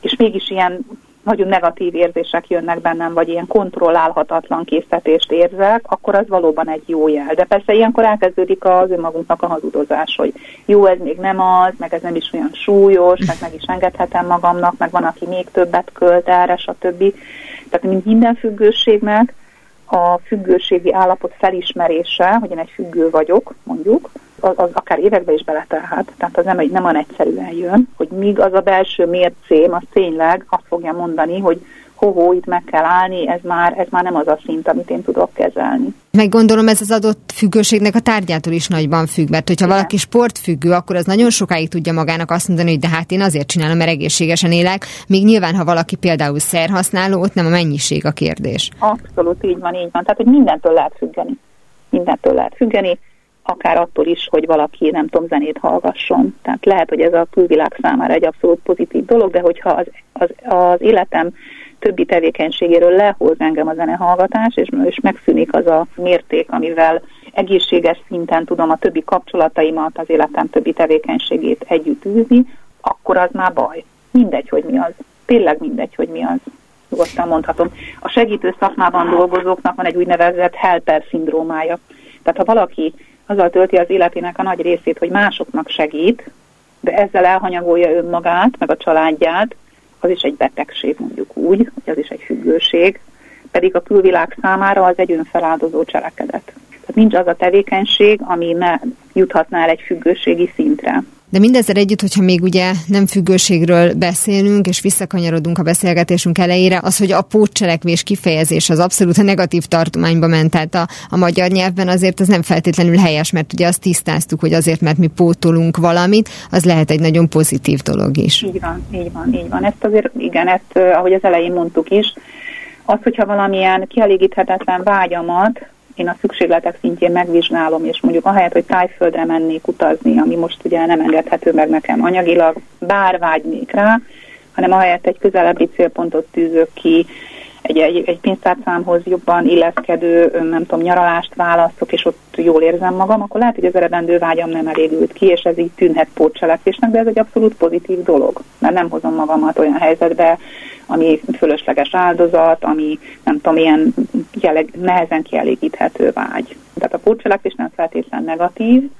és mégis ilyen nagyon negatív érzések jönnek bennem, vagy ilyen kontrollálhatatlan készítést érzek, akkor az valóban egy jó jel. De persze ilyenkor elkezdődik az önmagunknak a hazudozás, hogy jó, ez még nem az, meg ez nem is olyan súlyos, meg meg is engedhetem magamnak, meg van, aki még többet költ erre, stb. Tehát mint minden függőségnek, a függőségi állapot felismerése, hogy én egy függő vagyok, mondjuk, az, az akár évekbe is beletelhet, tehát az nem, nem olyan egyszerűen jön, hogy míg az a belső mércém, az tényleg azt fogja mondani, hogy hoho, itt meg kell állni, ez már, ez már nem az a szint, amit én tudok kezelni. Meg gondolom ez az adott függőségnek a tárgyától is nagyban függ, mert hogyha Igen. valaki sportfüggő, akkor az nagyon sokáig tudja magának azt mondani, hogy de hát én azért csinálom, mert egészségesen élek, míg nyilván, ha valaki például szerhasználó, ott nem a mennyiség a kérdés. Abszolút így van, így van. Tehát, hogy mindentől lehet függeni. Mindentől lehet függeni akár attól is, hogy valaki, nem tudom, zenét hallgasson. Tehát lehet, hogy ez a külvilág számára egy abszolút pozitív dolog, de hogyha az, az, az életem többi tevékenységéről lehoz engem a zenehallgatás, és, és megszűnik az a mérték, amivel egészséges szinten tudom a többi kapcsolataimat, az életem többi tevékenységét együtt űzni, akkor az már baj. Mindegy, hogy mi az. Tényleg mindegy, hogy mi az. Nyugodtan mondhatom. A segítő szakmában dolgozóknak van egy úgynevezett helper szindrómája. Tehát ha valaki azzal tölti az életének a nagy részét, hogy másoknak segít, de ezzel elhanyagolja önmagát, meg a családját, az is egy betegség mondjuk úgy, hogy az is egy függőség. pedig a külvilág számára az egy önfeláldozó cselekedet. Tehát nincs az a tevékenység, ami ne juthatná el egy függőségi szintre. De mindezzel együtt, hogyha még ugye nem függőségről beszélünk, és visszakanyarodunk a beszélgetésünk elejére, az, hogy a pótcselekvés kifejezés az abszolút a negatív tartományba ment, tehát a, a magyar nyelvben azért az nem feltétlenül helyes, mert ugye azt tisztáztuk, hogy azért, mert mi pótolunk valamit, az lehet egy nagyon pozitív dolog is. Így van, így van, így van. Ezt azért, igen, ezt, ahogy az elején mondtuk is, az, hogyha valamilyen kielégíthetetlen vágyamat én a szükségletek szintjén megvizsgálom, és mondjuk ahelyett, hogy tájföldre mennék utazni, ami most ugye nem engedhető meg nekem anyagilag, bár vágynék rá, hanem ahelyett egy közelebbi célpontot tűzök ki, egy, egy, egy pénztárcámhoz jobban illeszkedő, nem tudom, nyaralást választok, és ott jól érzem magam, akkor lehet, hogy az eredendő vágyam nem elégült ki, és ez így tűnhet pótcselekvésnek, de ez egy abszolút pozitív dolog, mert nem hozom magamat olyan helyzetbe, ami fölösleges áldozat, ami nem tudom, ilyen jelleg, nehezen kielégíthető vágy. Tehát a pótcselekvés nem feltétlen negatív,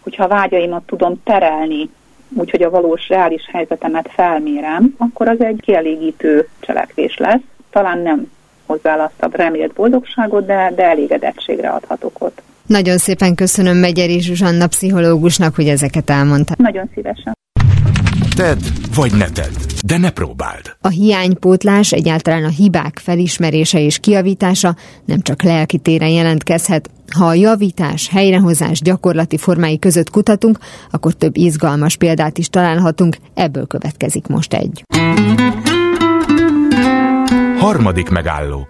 hogyha a vágyaimat tudom terelni, úgyhogy a valós reális helyzetemet felmérem, akkor az egy kielégítő cselekvés lesz. Talán nem hozzá azt a remélt boldogságot, de, de elégedettségre adhatok ott. Nagyon szépen köszönöm Megyeri Zsuzsanna pszichológusnak, hogy ezeket elmondta. Nagyon szívesen. Tedd, vagy ne tedd, de ne próbáld. A hiánypótlás, egyáltalán a hibák felismerése és kiavítása nem csak lelki téren jelentkezhet. Ha a javítás, helyrehozás gyakorlati formái között kutatunk, akkor több izgalmas példát is találhatunk, ebből következik most egy. Harmadik megálló.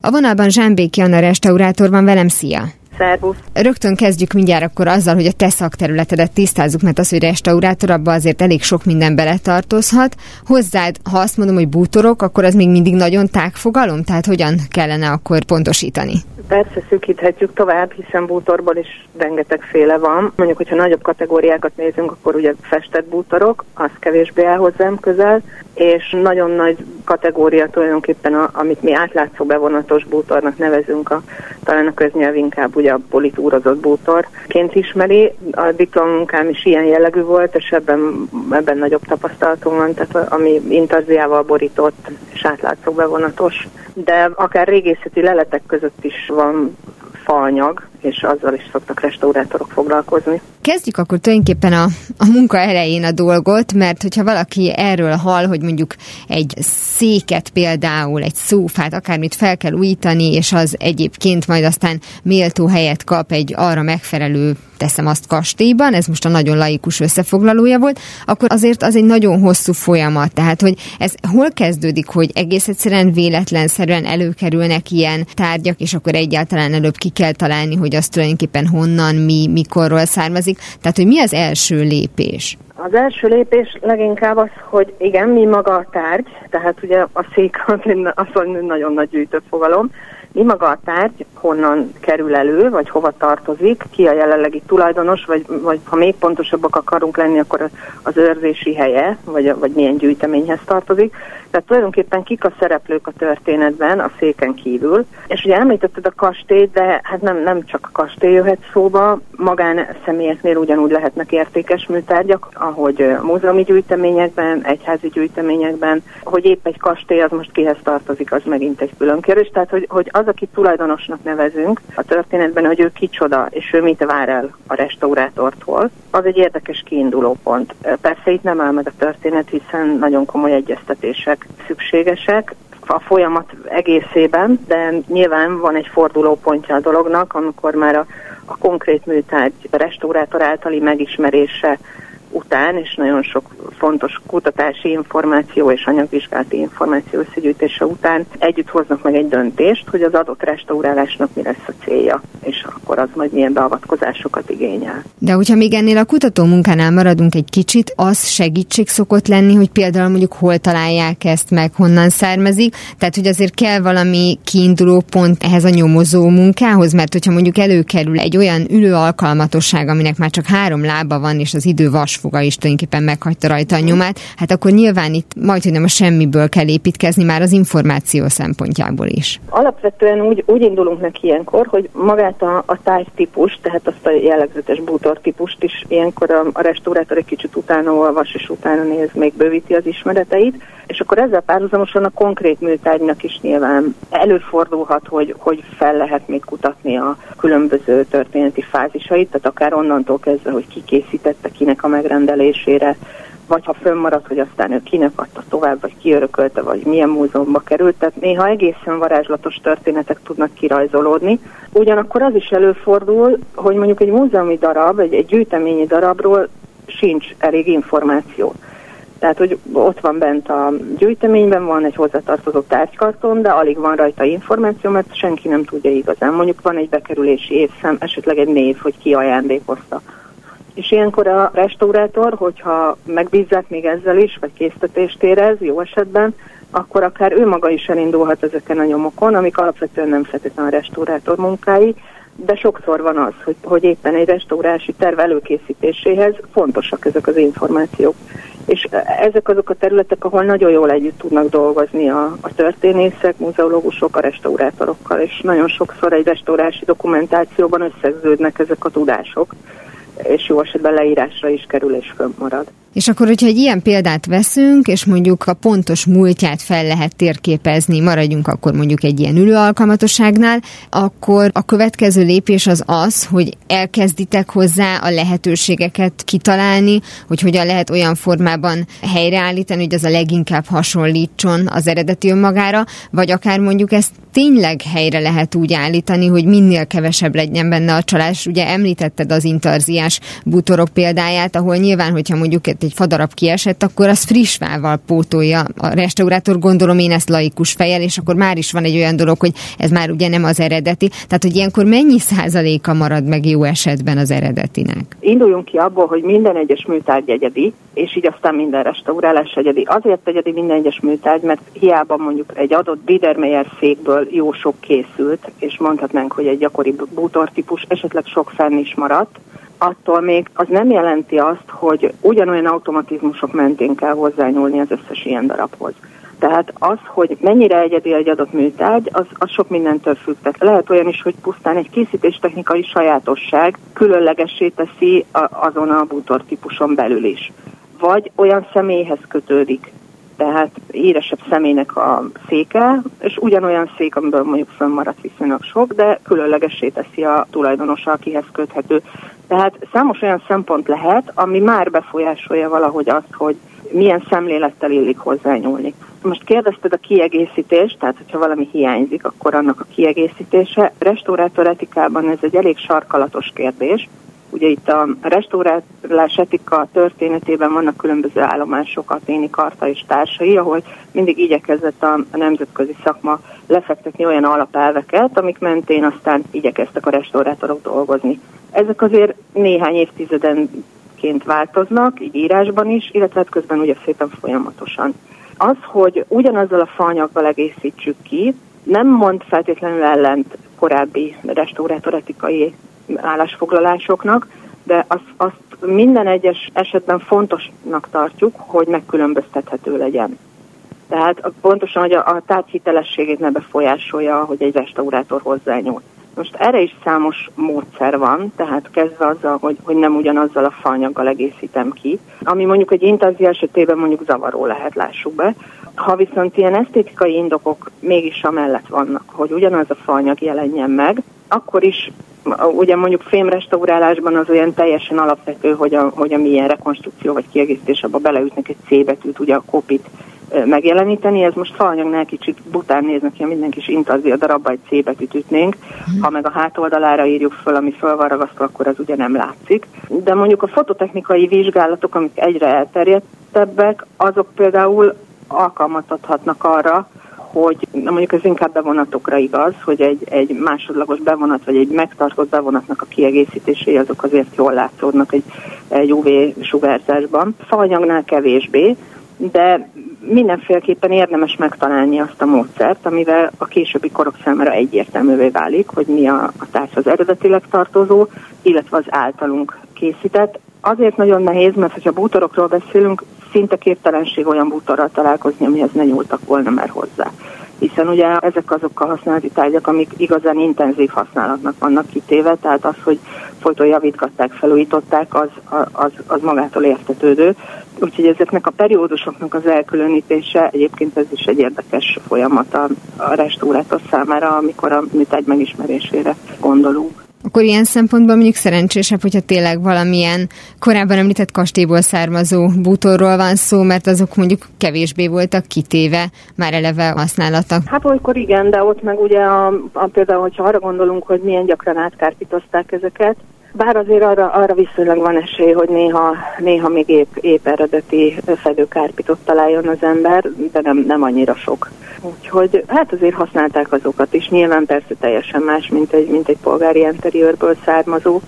A vonalban Zsámbéki Anna restaurátor van velem, szia! Szervusz! Rögtön kezdjük mindjárt akkor azzal, hogy a te szakterületedet tisztázzuk, mert az, hogy restaurátor, abban azért elég sok minden beletartozhat. Hozzád, ha azt mondom, hogy bútorok, akkor az még mindig nagyon tágfogalom? Tehát hogyan kellene akkor pontosítani? Persze szűkíthetjük tovább, hiszen bútorból is rengeteg féle van. Mondjuk, hogyha nagyobb kategóriákat nézünk, akkor ugye festett bútorok, az kevésbé áll hozzám közel, és nagyon nagy kategória tulajdonképpen, a, amit mi átlátszó bevonatos bútornak nevezünk, a, talán a köznyelv inkább ugye a politúrozott bútorként ismeri. A diplomunkám is ilyen jellegű volt, és ebben, ebben nagyobb tapasztalatom van, tehát ami intarziával borított és átlátszó bevonatos. De akár régészeti leletek között is van faanyag, és azzal is szoktak restaurátorok foglalkozni. Kezdjük akkor tulajdonképpen a, a munka elején a dolgot, mert hogyha valaki erről hall, hogy mondjuk egy széket például, egy szófát, akármit fel kell újítani, és az egyébként majd aztán méltó helyet kap egy arra megfelelő teszem azt kastélyban, ez most a nagyon laikus összefoglalója volt, akkor azért az egy nagyon hosszú folyamat. Tehát, hogy ez hol kezdődik, hogy egész egyszerűen véletlenszerűen előkerülnek ilyen tárgyak, és akkor egyáltalán előbb ki kell találni, hogy az tulajdonképpen honnan, mi, mikorról származik. Tehát, hogy mi az első lépés? Az első lépés leginkább az, hogy igen, mi maga a tárgy, tehát ugye a szék az, az nagyon nagy gyűjtőfogalom, mi maga a tárgy, honnan kerül elő, vagy hova tartozik, ki a jelenlegi tulajdonos, vagy, vagy ha még pontosabbak akarunk lenni, akkor az őrzési helye, vagy, vagy milyen gyűjteményhez tartozik. Tehát tulajdonképpen kik a szereplők a történetben, a széken kívül. És ugye említetted a kastélyt, de hát nem, nem csak a kastély jöhet szóba, magán személyeknél ugyanúgy lehetnek értékes műtárgyak, ahogy múzeumi gyűjteményekben, egyházi gyűjteményekben, hogy épp egy kastély az most kihez tartozik, az megint egy külön kérdés. Tehát, hogy, hogy az, aki tulajdonosnak nevezünk a történetben, hogy ő kicsoda, és ő mit vár el a restaurátortól, az egy érdekes kiinduló pont. Persze itt nem áll meg a történet, hiszen nagyon komoly egyeztetések szükségesek, a folyamat egészében, de nyilván van egy fordulópontja a dolognak, amikor már a, a konkrét műtárgy restaurátor általi megismerése után, és nagyon sok fontos kutatási információ és anyagvizsgálati információ összegyűjtése után együtt hoznak meg egy döntést, hogy az adott restaurálásnak mi lesz a célja, és akkor az majd milyen beavatkozásokat igényel. De hogyha még ennél a kutató munkánál maradunk egy kicsit, az segítség szokott lenni, hogy például mondjuk hol találják ezt meg, honnan származik, tehát hogy azért kell valami kiinduló pont ehhez a nyomozó munkához, mert hogyha mondjuk előkerül egy olyan ülő alkalmatosság, aminek már csak három lába van, és az idő vas vasfoga is tulajdonképpen meghagyta rajta a nyomát, hát akkor nyilván itt majd, hogy nem a semmiből kell építkezni már az információ szempontjából is. Alapvetően úgy, úgy indulunk neki ilyenkor, hogy magát a, a tájtípus, tehát azt a jellegzetes bútor típust is ilyenkor a, a restaurátor egy kicsit utána olvas, és utána néz, még bővíti az ismereteit, és akkor ezzel párhuzamosan a konkrét műtárgynak is nyilván előfordulhat, hogy, hogy fel lehet még kutatni a különböző történeti fázisait, tehát akár onnantól kezdve, hogy ki készítette kinek a megrendelésére, vagy ha fönnmaradt, hogy aztán ő kinek adta tovább, vagy kiörökölte, vagy milyen múzeumba került. Tehát néha egészen varázslatos történetek tudnak kirajzolódni. Ugyanakkor az is előfordul, hogy mondjuk egy múzeumi darab, egy, egy gyűjteményi darabról sincs elég információ. Tehát, hogy ott van bent a gyűjteményben, van egy hozzátartozó tárgykarton, de alig van rajta információ, mert senki nem tudja igazán. Mondjuk van egy bekerülési évszám, esetleg egy név, hogy ki ajándékozta. És ilyenkor a restaurátor, hogyha megbízzák még ezzel is, vagy késztetést érez, jó esetben, akkor akár ő maga is elindulhat ezeken a nyomokon, amik alapvetően nem feltétlenül a restaurátor munkái, de sokszor van az, hogy, hogy éppen egy restaurási terv előkészítéséhez fontosak ezek az információk. És ezek azok a területek, ahol nagyon jól együtt tudnak dolgozni a, a történészek, muzeológusok, a restaurátorokkal, és nagyon sokszor egy restaurási dokumentációban összegződnek ezek a tudások és jó esetben leírásra is kerül és fönnmarad. És akkor, hogyha egy ilyen példát veszünk, és mondjuk a pontos múltját fel lehet térképezni, maradjunk akkor mondjuk egy ilyen ülőalkalmatosságnál, akkor a következő lépés az az, hogy elkezditek hozzá a lehetőségeket kitalálni, hogy hogyan lehet olyan formában helyreállítani, hogy az a leginkább hasonlítson az eredeti önmagára, vagy akár mondjuk ezt tényleg helyre lehet úgy állítani, hogy minél kevesebb legyen benne a csalás. Ugye említetted az intarziás bútorok példáját, ahol nyilván, hogyha mondjuk egy fadarab kiesett, akkor az friss fával pótolja a restaurátor, gondolom én ezt laikus fejjel, és akkor már is van egy olyan dolog, hogy ez már ugye nem az eredeti. Tehát, hogy ilyenkor mennyi százaléka marad meg jó esetben az eredetinek? Induljunk ki abból, hogy minden egyes műtárgy egyedi, és így aztán minden restaurálás egyedi. Azért egyedi minden egyes műtárgy, mert hiába mondjuk egy adott Biedermeier székből jó sok készült, és mondhatnánk, hogy egy gyakori bútortípus esetleg sok fenn is maradt, attól még az nem jelenti azt, hogy ugyanolyan automatizmusok mentén kell hozzányúlni az összes ilyen darabhoz. Tehát az, hogy mennyire egyedi egy adott műtárgy, az, az sok mindentől függ. Tehát lehet olyan is, hogy pusztán egy készítéstechnikai sajátosság különlegessé teszi a, azon a bútor típuson belül is. Vagy olyan személyhez kötődik, tehát éresebb személynek a széke, és ugyanolyan szék, amiből mondjuk fönnmaradt viszonylag sok, de különlegessé teszi a tulajdonosa, akihez köthető. Tehát számos olyan szempont lehet, ami már befolyásolja valahogy azt, hogy milyen szemlélettel illik hozzányúlni. Most kérdezted a kiegészítést, tehát hogyha valami hiányzik, akkor annak a kiegészítése. Restaurátor etikában ez egy elég sarkalatos kérdés. Ugye itt a restaurálás etika történetében vannak különböző állomások, Aténi Karta és társai, ahol mindig igyekezett a, a nemzetközi szakma lefektetni olyan alapelveket, amik mentén aztán igyekeztek a restaurátorok dolgozni. Ezek azért néhány évtizedenként változnak, így írásban is, illetve hát közben ugye szépen folyamatosan. Az, hogy ugyanazzal a faanyaggal egészítsük ki, nem mond feltétlenül ellent korábbi restaurátoretikai állásfoglalásoknak, de azt, azt minden egyes esetben fontosnak tartjuk, hogy megkülönböztethető legyen. Tehát pontosan, hogy a, a tárgy hitelességét ne befolyásolja, hogy egy restaurátor hozzányúl. Most erre is számos módszer van, tehát kezdve azzal, hogy, hogy nem ugyanazzal a faanyaggal egészítem ki, ami mondjuk egy intazi esetében mondjuk zavaró lehet, lássuk be. Ha viszont ilyen esztétikai indokok mégis amellett vannak, hogy ugyanaz a faanyag jelenjen meg, akkor is ugye mondjuk fémrestaurálásban az olyan teljesen alapvető, hogy a, hogy a milyen rekonstrukció vagy kiegészítés, abba beleütnek egy C betűt, ugye a kopit megjeleníteni. Ez most faanyagnál kicsit bután néznek ki, mindenki is intazi a darabba egy C betűt ütnénk. Ha meg a hátoldalára írjuk föl, ami föl van ragasztva, akkor az ugye nem látszik. De mondjuk a fototechnikai vizsgálatok, amik egyre elterjedtebbek, azok például alkalmat adhatnak arra, hogy na mondjuk ez inkább bevonatokra igaz, hogy egy, egy másodlagos bevonat, vagy egy megtartott bevonatnak a kiegészítései azok azért jól látszódnak egy, egy UV sugárzásban. Faanyagnál kevésbé, de mindenféleképpen érdemes megtalálni azt a módszert, amivel a későbbi korok számára egyértelművé válik, hogy mi a, a az eredetileg tartozó, illetve az általunk készített. Azért nagyon nehéz, mert ha bútorokról beszélünk, szinte képtelenség olyan bútorral találkozni, amihez ne nyúltak volna már hozzá. Hiszen ugye ezek azok a használati tárgyak, amik igazán intenzív használatnak vannak kitéve, tehát az, hogy folyton javítgatták, felújították, az, az, az magától értetődő. Úgyhogy ezeknek a periódusoknak az elkülönítése egyébként ez is egy érdekes folyamat a, a restaurátor számára, amikor a műtárgy megismerésére gondolunk akkor ilyen szempontból mondjuk szerencsésebb, hogyha tényleg valamilyen korábban említett kastélyból származó bútorról van szó, mert azok mondjuk kevésbé voltak kitéve már eleve használatnak. Hát olykor igen, de ott meg ugye a, a, például, hogyha arra gondolunk, hogy milyen gyakran átkárpítozták ezeket, bár azért arra, arra viszonylag van esély, hogy néha, néha még épp, épp eredeti fedőkárpitot találjon az ember, de nem, nem annyira sok. Úgyhogy hát azért használták azokat is. Nyilván persze teljesen más, mint egy, mint egy polgári interiőrből származó,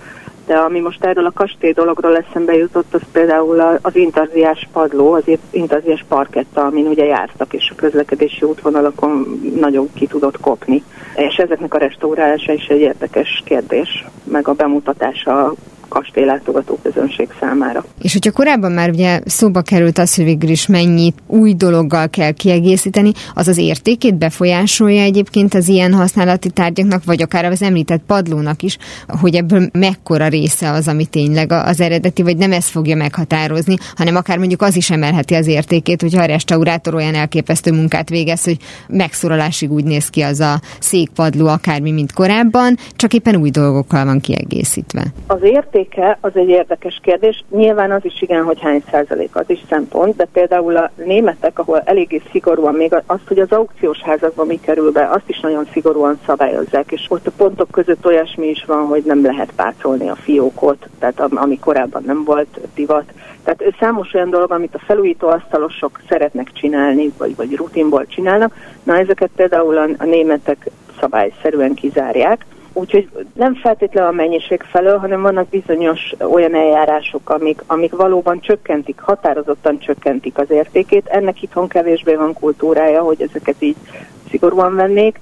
de ami most erről a kastély dologról eszembe jutott, az például az intarziás padló, az intarziás parketta, amin ugye jártak, és a közlekedési útvonalakon nagyon ki tudott kopni. És ezeknek a restaurálása is egy érdekes kérdés, meg a bemutatása kastélylátogató közönség számára. És hogyha korábban már ugye szóba került az, hogy végül is mennyit új dologgal kell kiegészíteni, az az értékét befolyásolja egyébként az ilyen használati tárgyaknak, vagy akár az említett padlónak is, hogy ebből mekkora része az, ami tényleg az eredeti, vagy nem ez fogja meghatározni, hanem akár mondjuk az is emelheti az értékét, hogyha a restaurátor olyan elképesztő munkát végez, hogy megszorolásig úgy néz ki az a székpadló, akármi, mint korábban, csak éppen új dolgokkal van kiegészítve. Az érték értéke az egy érdekes kérdés. Nyilván az is igen, hogy hány százalék az is szempont, de például a németek, ahol eléggé szigorúan még azt, hogy az aukciós házakban mi kerül be, azt is nagyon szigorúan szabályozzák, és ott a pontok között olyasmi is van, hogy nem lehet pácolni a fiókot, tehát ami korábban nem volt divat. Tehát számos olyan dolog, amit a felújító asztalosok szeretnek csinálni, vagy, vagy rutinból csinálnak, na ezeket például a, a németek szabályszerűen kizárják, Úgyhogy nem feltétlenül a mennyiség felől, hanem vannak bizonyos olyan eljárások, amik, amik valóban csökkentik, határozottan csökkentik az értékét. Ennek itthon kevésbé van kultúrája, hogy ezeket így szigorúan vennék.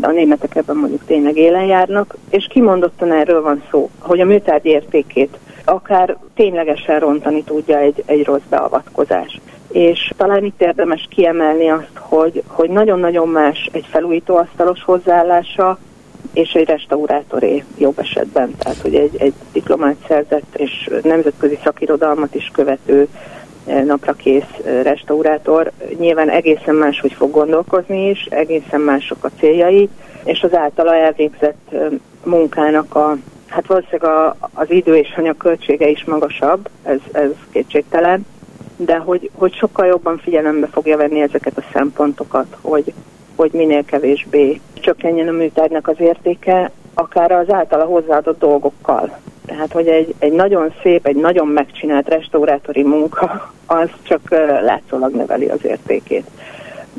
A németek ebben mondjuk tényleg élen járnak, és kimondottan erről van szó, hogy a műtárgy értékét akár ténylegesen rontani tudja egy, egy rossz beavatkozás. És talán itt érdemes kiemelni azt, hogy, hogy nagyon-nagyon más egy felújítóasztalos hozzáállása, és egy restaurátoré jobb esetben, tehát hogy egy, egy diplomát szerzett és nemzetközi szakirodalmat is követő eh, napra kész eh, restaurátor. Nyilván egészen más, hogy fog gondolkozni is, egészen mások a céljai, és az általa elvégzett eh, munkának a, hát valószínűleg a, az idő és anyag költsége is magasabb, ez, ez kétségtelen, de hogy, hogy sokkal jobban figyelembe fogja venni ezeket a szempontokat, hogy, hogy minél kevésbé csökkenjen a műtárgynak az értéke, akár az általa hozzáadott dolgokkal. Tehát, hogy egy, egy nagyon szép, egy nagyon megcsinált restaurátori munka, az csak látszólag növeli az értékét.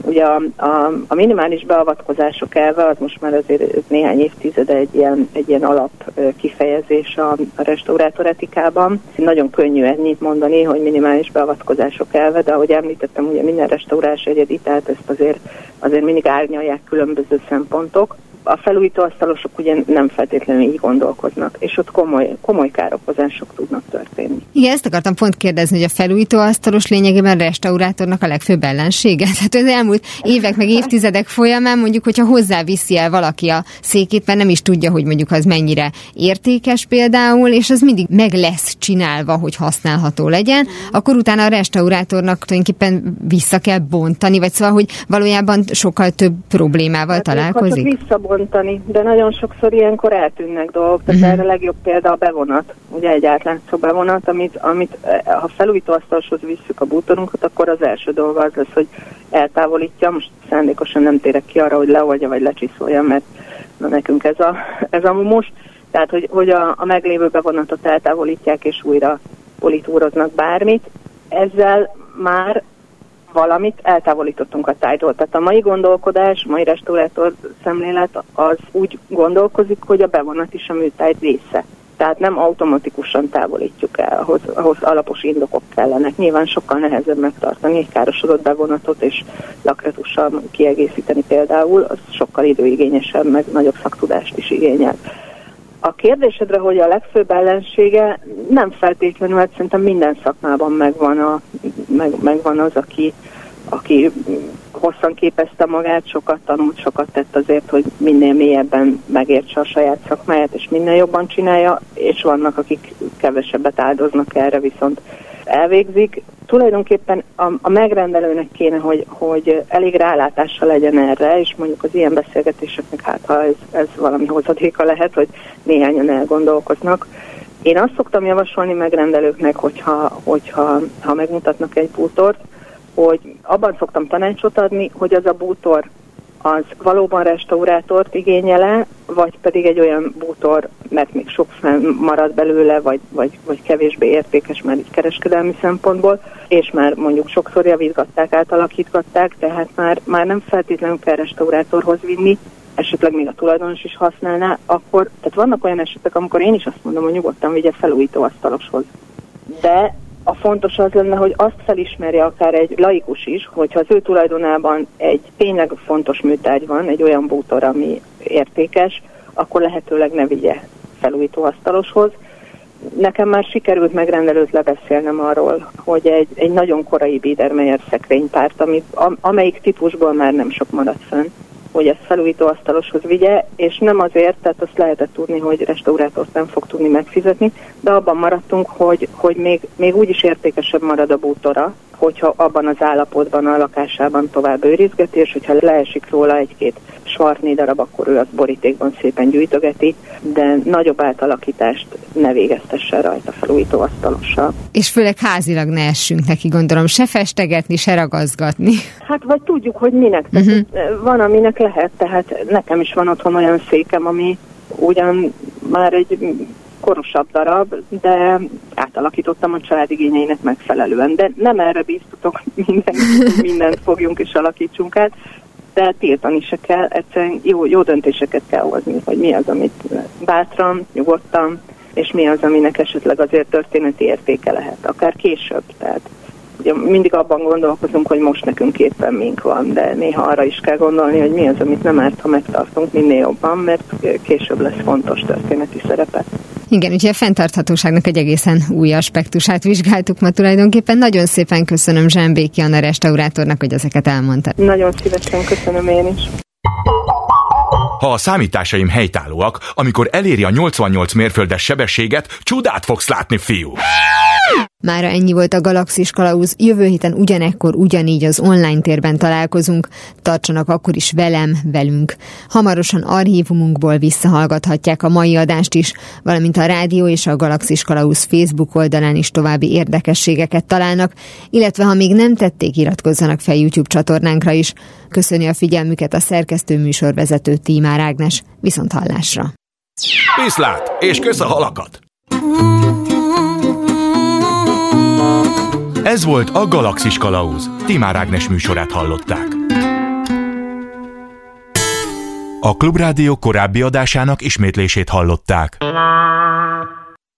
Ugye a, a, a minimális beavatkozások elve, az most már azért néhány évtizede egy ilyen, egy ilyen alap kifejezés a, a restaurátor etikában. Nagyon könnyű ennyit mondani, hogy minimális beavatkozások elve, de ahogy említettem, ugye minden restaurás egyedi, tehát ezt azért, azért mindig árnyalják különböző szempontok a felújító asztalosok ugye nem feltétlenül így gondolkoznak, és ott komoly, komoly károkozások tudnak történni. Igen, ezt akartam pont kérdezni, hogy a felújító asztalos lényegében restaurátornak a legfőbb ellensége. Tehát az elmúlt évek meg évtizedek folyamán mondjuk, hogyha hozzáviszi el valaki a székét, mert nem is tudja, hogy mondjuk az mennyire értékes például, és az mindig meg lesz csinálva, hogy használható legyen, akkor utána a restaurátornak tulajdonképpen vissza kell bontani, vagy szóval, hogy valójában sokkal több problémával hát, találkozik bontani, de nagyon sokszor ilyenkor eltűnnek dolgok, tehát uh-huh. erre a legjobb példa a bevonat, ugye egy átlátszó bevonat, amit, amit eh, ha felújítóasztalhoz visszük a bútorunkat, akkor az első dolga az lesz, hogy eltávolítja, most szándékosan nem térek ki arra, hogy leoldja vagy lecsiszolja, mert na, nekünk ez a, ez a most, tehát hogy, hogy a, a meglévő bevonatot eltávolítják és újra politúroznak bármit, ezzel már valamit eltávolítottunk a tájtól. Tehát a mai gondolkodás, mai restaurátor szemlélet az úgy gondolkozik, hogy a bevonat is a műtáj része. Tehát nem automatikusan távolítjuk el, ahhoz, ahhoz alapos indokok kellenek. Nyilván sokkal nehezebb megtartani egy károsodott bevonatot és lakretussal kiegészíteni például, az sokkal időigényesebb, meg nagyobb szaktudást is igényel. A kérdésedre, hogy a legfőbb ellensége nem feltétlenül, mert szerintem minden szakmában megvan a meg, meg van az, aki, aki hosszan képezte magát, sokat tanult, sokat tett azért, hogy minél mélyebben megértse a saját szakmáját, és minél jobban csinálja, és vannak, akik kevesebbet áldoznak erre, viszont elvégzik. Tulajdonképpen a, a megrendelőnek kéne, hogy, hogy elég rálátása legyen erre, és mondjuk az ilyen beszélgetéseknek, hát ha ez, ez valami hozadéka lehet, hogy néhányan elgondolkoznak. Én azt szoktam javasolni megrendelőknek, hogyha, hogyha ha megmutatnak egy bútort, hogy abban szoktam tanácsot adni, hogy az a bútor az valóban restaurátort igényele, vagy pedig egy olyan bútor, mert még sok marad belőle, vagy, vagy, vagy kevésbé értékes már így kereskedelmi szempontból, és már mondjuk sokszor javítgatták, átalakítgatták, tehát már, már nem feltétlenül kell restaurátorhoz vinni, esetleg még a tulajdonos is használná, akkor, tehát vannak olyan esetek, amikor én is azt mondom, hogy nyugodtan vigye felújító asztaloshoz. De a fontos az lenne, hogy azt felismerje akár egy laikus is, hogyha az ő tulajdonában egy tényleg fontos műtárgy van, egy olyan bútor, ami értékes, akkor lehetőleg ne vigye felújító asztaloshoz. Nekem már sikerült megrendelőt lebeszélnem arról, hogy egy, egy nagyon korai Biedermeier szekrénypárt, amit, amelyik típusból már nem sok maradt fönn, hogy ezt felújító asztaloshoz vigye, és nem azért, tehát azt lehetett tudni, hogy restaurátort nem fog tudni megfizetni, de abban maradtunk, hogy, hogy még, még úgy is értékesebb marad a bútora, hogyha abban az állapotban a lakásában tovább őrizgeti, és hogyha leesik róla egy-két svartné darab, akkor ő azt borítékban szépen gyűjtögeti, de nagyobb átalakítást ne végeztesse rajta felújító asztalossal. És főleg házilag ne essünk neki, gondolom, se festegetni, se ragazgatni. Hát vagy tudjuk, hogy minek. Uh-huh. Van, aminek lehet, tehát nekem is van otthon olyan székem, ami ugyan már egy korosabb darab, de átalakítottam a család igényeinek megfelelően. De nem erre bíztatok mindent, mindent fogjunk és alakítsunk át, de tiltani se kell, egyszerűen jó, jó döntéseket kell hozni, hogy mi az, amit bátran, nyugodtan, és mi az, aminek esetleg azért történeti értéke lehet, akár később. Tehát ugye mindig abban gondolkozunk, hogy most nekünk éppen mink van, de néha arra is kell gondolni, hogy mi az, amit nem árt, ha megtartunk minél jobban, mert később lesz fontos történeti szerepe. Igen, ugye a fenntarthatóságnak egy egészen új aspektusát vizsgáltuk ma tulajdonképpen. Nagyon szépen köszönöm Zsembéki Anna restaurátornak, hogy ezeket elmondta. Nagyon szívesen köszönöm én is. Ha a számításaim helytállóak, amikor eléri a 88 mérföldes sebességet, csodát fogsz látni, fiú! Mára ennyi volt a Galaxis Kalauz, jövő héten ugyanekkor ugyanígy az online térben találkozunk, tartsanak akkor is velem, velünk. Hamarosan archívumunkból visszahallgathatják a mai adást is, valamint a rádió és a Galaxis Kalauz Facebook oldalán is további érdekességeket találnak, illetve ha még nem tették, iratkozzanak fel YouTube csatornánkra is. Köszöni a figyelmüket a szerkesztő műsorvezető Tímár Ágnes, viszont hallásra. Viszlát, és kösz a halakat! Ez volt a Galaxis Kalauz. Timár Ágnes műsorát hallották. A Klubrádió korábbi adásának ismétlését hallották.